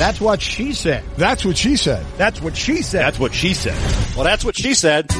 That's what she said. That's what she said. That's what she said. That's what she said. Well, that's what she said.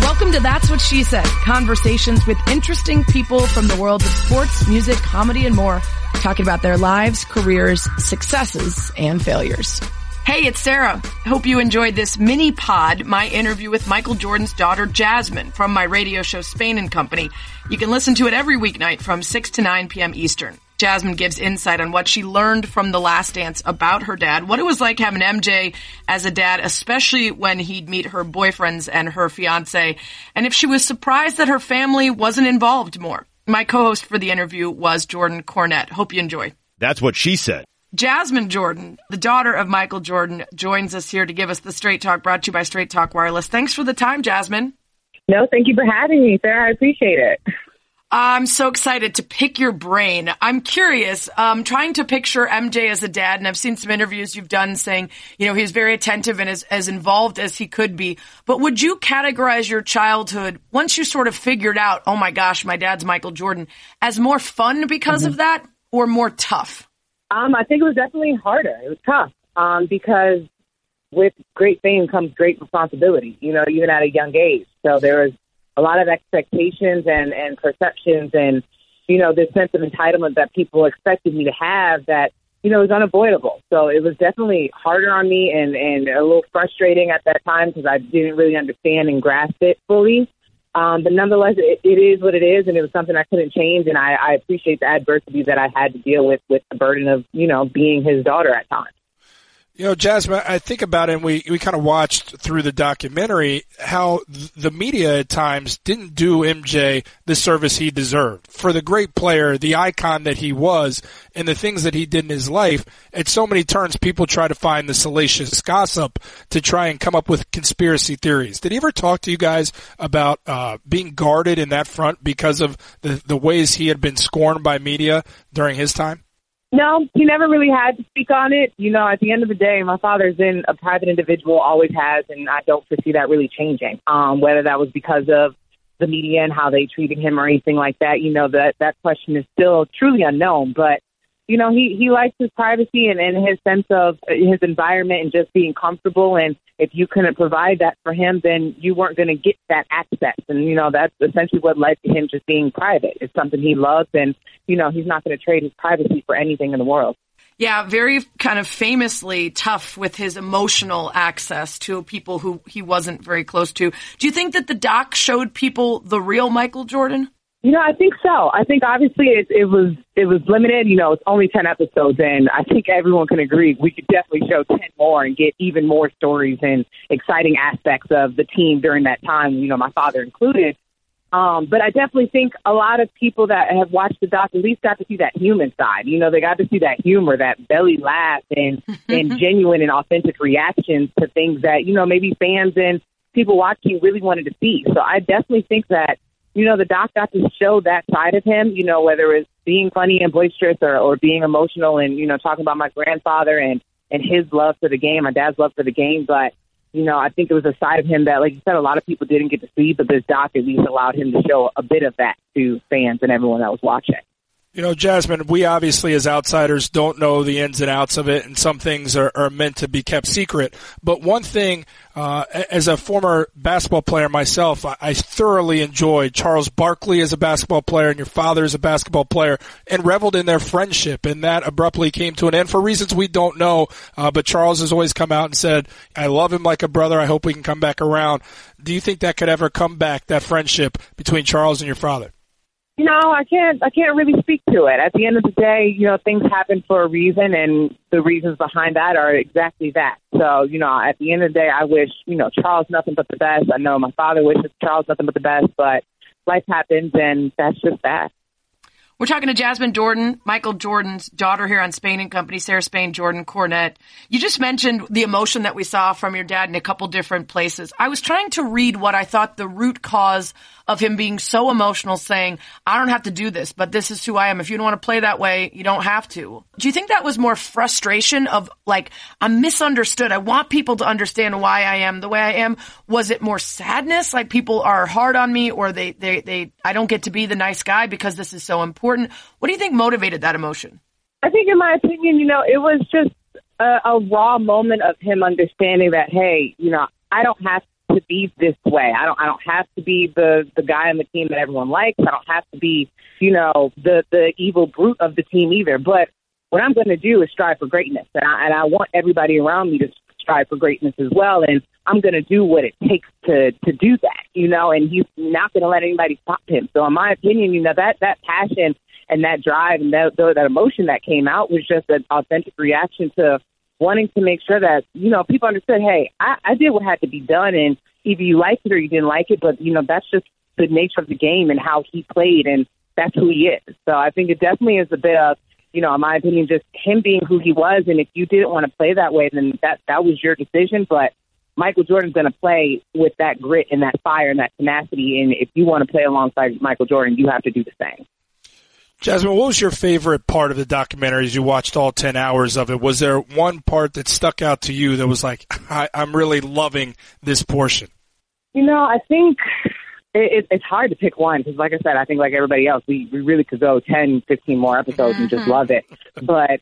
Welcome to That's What She Said. Conversations with interesting people from the world of sports, music, comedy, and more, talking about their lives, careers, successes, and failures. Hey, it's Sarah. Hope you enjoyed this mini pod, my interview with Michael Jordan's daughter Jasmine from my radio show Spain and Company. You can listen to it every weeknight from 6 to 9 p.m. Eastern. Jasmine gives insight on what she learned from The Last Dance about her dad, what it was like having MJ as a dad, especially when he'd meet her boyfriends and her fiance, and if she was surprised that her family wasn't involved more. My co-host for the interview was Jordan Cornette. Hope you enjoy. That's what she said. Jasmine Jordan, the daughter of Michael Jordan, joins us here to give us the Straight Talk brought to you by Straight Talk Wireless. Thanks for the time, Jasmine. No, thank you for having me, Sarah. I appreciate it. I'm so excited to pick your brain. I'm curious, um, trying to picture MJ as a dad, and I've seen some interviews you've done saying, you know, he's very attentive and as, as involved as he could be. But would you categorize your childhood, once you sort of figured out, oh my gosh, my dad's Michael Jordan, as more fun because mm-hmm. of that or more tough? Um, I think it was definitely harder. It was tough um, because with great fame comes great responsibility, you know, even at a young age. So there was a lot of expectations and, and perceptions and, you know, this sense of entitlement that people expected me to have that, you know, was unavoidable. So it was definitely harder on me and, and a little frustrating at that time because I didn't really understand and grasp it fully. Um, but nonetheless, it, it is what it is, and it was something I couldn't change. And I, I appreciate the adversity that I had to deal with, with the burden of, you know, being his daughter at times. You know, Jasmine, I think about it and we, we kind of watched through the documentary how the media at times didn't do MJ the service he deserved. For the great player, the icon that he was, and the things that he did in his life, at so many turns people try to find the salacious gossip to try and come up with conspiracy theories. Did he ever talk to you guys about uh, being guarded in that front because of the, the ways he had been scorned by media during his time? No, he never really had to speak on it. You know, at the end of the day, my father's been a private individual, always has, and I don't foresee that really changing. Um, whether that was because of the media and how they treated him or anything like that, you know, that that question is still truly unknown. But you know, he he likes his privacy and, and his sense of uh, his environment and just being comfortable. And if you couldn't provide that for him, then you weren't going to get that access. And you know, that's essentially what led to him just being private. It's something he loves, and you know, he's not going to trade his privacy for anything in the world. Yeah, very kind of famously tough with his emotional access to people who he wasn't very close to. Do you think that the doc showed people the real Michael Jordan? You know, I think so. I think obviously it, it was it was limited. You know, it's only ten episodes, and I think everyone can agree we could definitely show ten more and get even more stories and exciting aspects of the team during that time. You know, my father included. Um, but I definitely think a lot of people that have watched the doc at least got to see that human side. You know, they got to see that humor, that belly laugh, and and genuine and authentic reactions to things that you know maybe fans and people watching really wanted to see. So I definitely think that you know, the doc got to show that side of him, you know, whether it's being funny and boisterous or, or being emotional and, you know, talking about my grandfather and, and his love for the game, my dad's love for the game. But, you know, I think it was a side of him that, like you said, a lot of people didn't get to see, but this doc at least allowed him to show a bit of that to fans and everyone that was watching. You know, Jasmine, we obviously as outsiders don't know the ins and outs of it, and some things are, are meant to be kept secret. But one thing, uh, as a former basketball player myself, I, I thoroughly enjoyed Charles Barkley as a basketball player and your father as a basketball player and reveled in their friendship. And that abruptly came to an end for reasons we don't know. Uh, but Charles has always come out and said, I love him like a brother. I hope we can come back around. Do you think that could ever come back, that friendship between Charles and your father? No, I can't. I can't really speak to it. At the end of the day, you know, things happen for a reason, and the reasons behind that are exactly that. So, you know, at the end of the day, I wish you know Charles nothing but the best. I know my father wishes Charles nothing but the best, but life happens, and that's just that. We're talking to Jasmine Jordan, Michael Jordan's daughter here on Spain and Company, Sarah Spain, Jordan Cornette. You just mentioned the emotion that we saw from your dad in a couple different places. I was trying to read what I thought the root cause of him being so emotional saying, I don't have to do this, but this is who I am. If you don't want to play that way, you don't have to. Do you think that was more frustration of like, I'm misunderstood. I want people to understand why I am the way I am. Was it more sadness? Like people are hard on me or they, they, they, I don't get to be the nice guy because this is so important Jordan. What do you think motivated that emotion? I think, in my opinion, you know, it was just a, a raw moment of him understanding that, hey, you know, I don't have to be this way. I don't. I don't have to be the the guy on the team that everyone likes. I don't have to be, you know, the the evil brute of the team either. But what I'm going to do is strive for greatness, and I, and I want everybody around me to strive for greatness as well. And I'm going to do what it takes to to do that, you know. And he's not going to let anybody stop him. So, in my opinion, you know that that passion and that drive and that that emotion that came out was just an authentic reaction to wanting to make sure that you know people understood. Hey, I, I did what had to be done, and either you liked it or you didn't like it, but you know that's just the nature of the game and how he played, and that's who he is. So I think it definitely is a bit of you know, in my opinion, just him being who he was. And if you didn't want to play that way, then that that was your decision. But Michael Jordan's going to play with that grit and that fire and that tenacity. And if you want to play alongside Michael Jordan, you have to do the same. Jasmine, what was your favorite part of the documentary as you watched all 10 hours of it? Was there one part that stuck out to you that was like, I, I'm really loving this portion? You know, I think it, it's hard to pick one because, like I said, I think like everybody else, we, we really could go 10, 15 more episodes and just mm-hmm. love it. But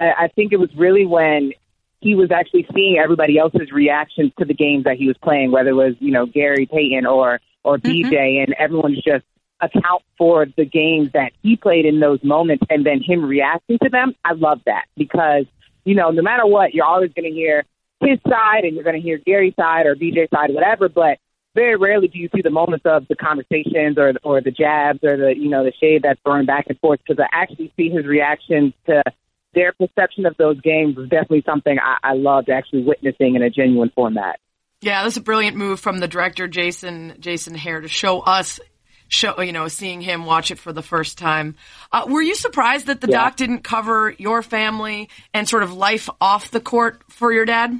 I, I think it was really when he was actually seeing everybody else's reactions to the games that he was playing, whether it was you know Gary Payton or or mm-hmm. BJ, and everyone's just account for the games that he played in those moments, and then him reacting to them. I love that because you know no matter what, you're always going to hear his side, and you're going to hear Gary's side or BJ's side, whatever, but very rarely do you see the moments of the conversations or or the jabs or the you know the shade that's thrown back and forth because I actually see his reactions to their perception of those games was definitely something I, I loved actually witnessing in a genuine format. Yeah, that's a brilliant move from the director Jason Jason Hehir to show us show you know seeing him watch it for the first time. Uh, were you surprised that the yeah. doc didn't cover your family and sort of life off the court for your dad?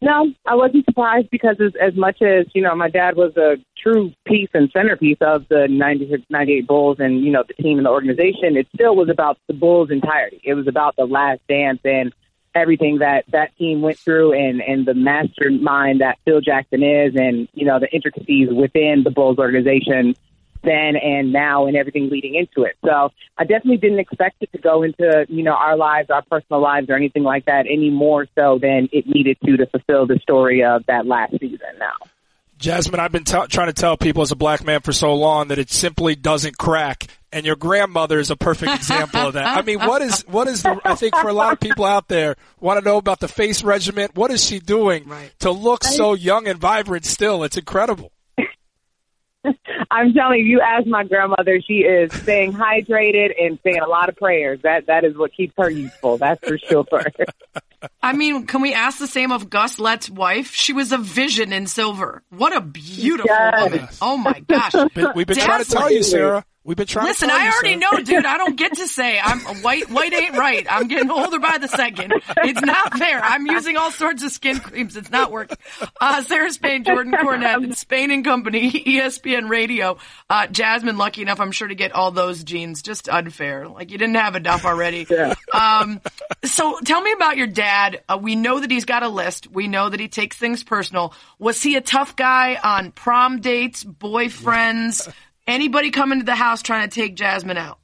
No, I wasn't surprised because as, as much as, you know, my dad was a true piece and centerpiece of the 96, 98 Bulls and, you know, the team and the organization, it still was about the Bulls' entirety. It was about the last dance and everything that that team went through and, and the mastermind that Phil Jackson is and, you know, the intricacies within the Bulls organization then and now and everything leading into it. So I definitely didn't expect it to go into, you know, our lives, our personal lives or anything like that any more so than it needed to to fulfill the story of that last season now. Jasmine, I've been t- trying to tell people as a black man for so long that it simply doesn't crack, and your grandmother is a perfect example of that. I mean, what is what is the? I think for a lot of people out there want to know about the face regimen. What is she doing right. to look so young and vibrant? Still, it's incredible. I'm telling you, you ask my grandmother, she is staying hydrated and saying a lot of prayers. That that is what keeps her youthful. That's for sure. I mean, can we ask the same of Gus Lett's wife? She was a vision in silver. What a beautiful yes. woman! Oh my gosh, we've been trying to tell you, Sarah. We've been trying. Listen, I already know, dude. I don't get to say I'm white. White ain't right. I'm getting older by the second. It's not fair. I'm using all sorts of skin creams. It's not working. Uh, Sarah Spain, Jordan Cornette, Spain and Company, ESPN Radio. Uh, Jasmine, lucky enough, I'm sure to get all those genes. Just unfair. Like you didn't have enough already. Yeah. Um, so tell me about your dad. Uh, we know that he's got a list. We know that he takes things personal. Was he a tough guy on prom dates, boyfriends? Anybody coming to the house trying to take Jasmine out.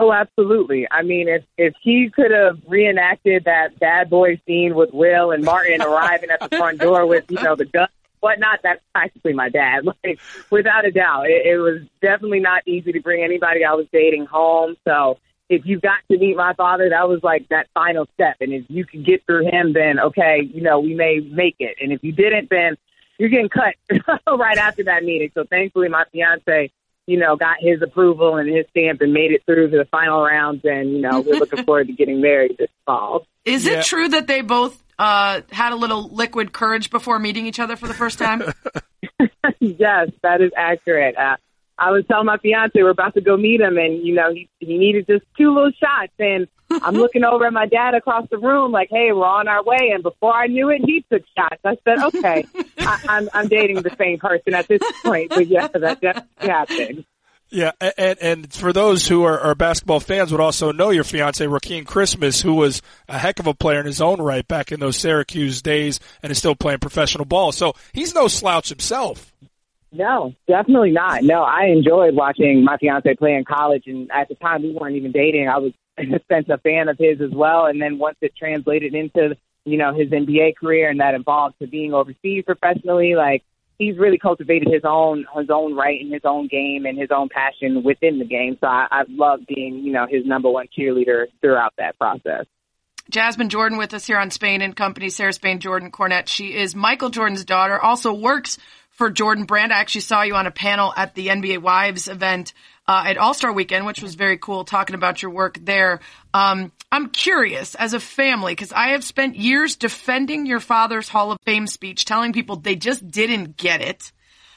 Oh, absolutely. I mean, if if he could have reenacted that bad boy scene with Will and Martin arriving at the front door with you know the gun, whatnot, that's practically my dad. Like without a doubt, it, it was definitely not easy to bring anybody I was dating home. So if you got to meet my father, that was like that final step. And if you could get through him, then okay, you know, we may make it. And if you didn't, then you're getting cut right after that meeting. So thankfully, my fiance you know, got his approval and his stamp and made it through to the final rounds. And, you know, we're looking forward to getting married this fall. Is it true that they both uh, had a little liquid courage before meeting each other for the first time? yes, that is accurate. Uh, I was telling my fiance we're about to go meet him, and you know he he needed just two little shots, and I'm looking over at my dad across the room, like, "Hey, we're on our way." And before I knew it, he took shots. I said, "Okay, I, I'm I'm dating the same person at this point." But yeah, that definitely happened. Yeah, and and for those who are, are basketball fans would also know your fiance Rakeem Christmas, who was a heck of a player in his own right back in those Syracuse days, and is still playing professional ball. So he's no slouch himself. No, definitely not. No, I enjoyed watching my fiance play in college, and at the time we weren't even dating. I was, in a sense, a fan of his as well. And then once it translated into, you know, his NBA career, and that involved to being overseas professionally, like he's really cultivated his own his own right in his own game and his own passion within the game. So I, I've loved being, you know, his number one cheerleader throughout that process. Jasmine Jordan with us here on Spain and Company. Sarah Spain Jordan Cornette. She is Michael Jordan's daughter. Also works for Jordan Brand. I actually saw you on a panel at the NBA Wives event uh, at All Star Weekend, which was very cool, talking about your work there. Um, I'm curious, as a family, because I have spent years defending your father's Hall of Fame speech, telling people they just didn't get it.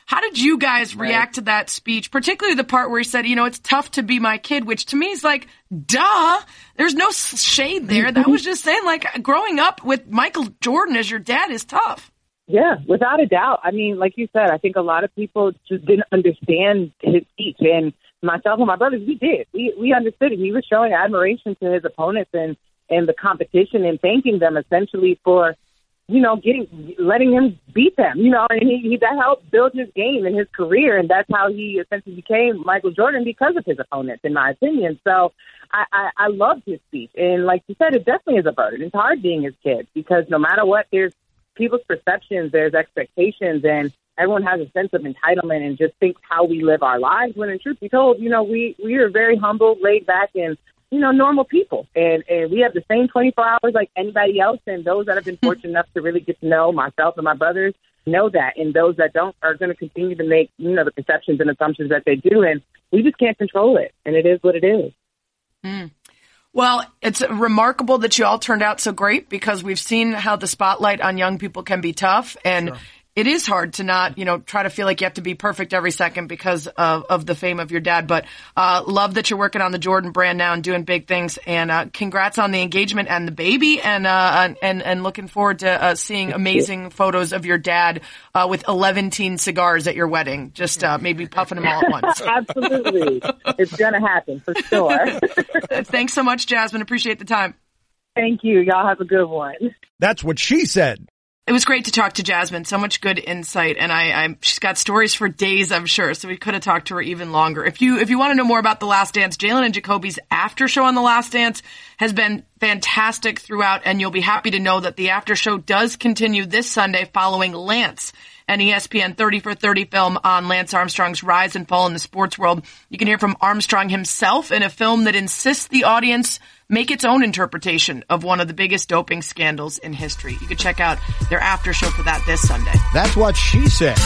How did you guys right. react to that speech, particularly the part where he said, you know, it's tough to be my kid, which to me is like, duh. There's no shade there. That was just saying, like, growing up with Michael Jordan as your dad is tough. Yeah, without a doubt. I mean, like you said, I think a lot of people just didn't understand his speech, and myself and my brothers, we did. We we understood it. He was showing admiration to his opponents and and the competition, and thanking them essentially for, you know, getting letting him beat them. You know, and he, he that helped build his game and his career, and that's how he essentially became Michael Jordan because of his opponents, in my opinion. So. I, I, I loved his speech. And like you said, it definitely is a burden. It's hard being his kid because no matter what, there's people's perceptions, there's expectations, and everyone has a sense of entitlement and just thinks how we live our lives. When in truth be told, you know, we we are very humble, laid back, and you know, normal people, and and we have the same 24 hours like anybody else. And those that have been fortunate enough to really get to know myself and my brothers know that, and those that don't are going to continue to make you know the perceptions and assumptions that they do, and we just can't control it, and it is what it is. Mm. Well, it's remarkable that you all turned out so great because we've seen how the spotlight on young people can be tough. And sure it is hard to not, you know, try to feel like you have to be perfect every second because of, of the fame of your dad. But uh, love that you're working on the Jordan brand now and doing big things. And uh, congrats on the engagement and the baby. And uh, and and looking forward to uh, seeing amazing photos of your dad uh, with 11 teen cigars at your wedding. Just uh, maybe puffing them all at once. Absolutely, it's gonna happen for sure. Thanks so much, Jasmine. Appreciate the time. Thank you. Y'all have a good one. That's what she said. It was great to talk to Jasmine. So much good insight, and I, I, she's got stories for days, I'm sure. So we could have talked to her even longer. If you if you want to know more about The Last Dance, Jalen and Jacoby's after show on The Last Dance has been fantastic throughout, and you'll be happy to know that the after show does continue this Sunday following Lance an ESPN 30 for 30 film on Lance Armstrong's rise and fall in the sports world. You can hear from Armstrong himself in a film that insists the audience make its own interpretation of one of the biggest doping scandals in history. You can check out their after show for that this Sunday. That's what she said.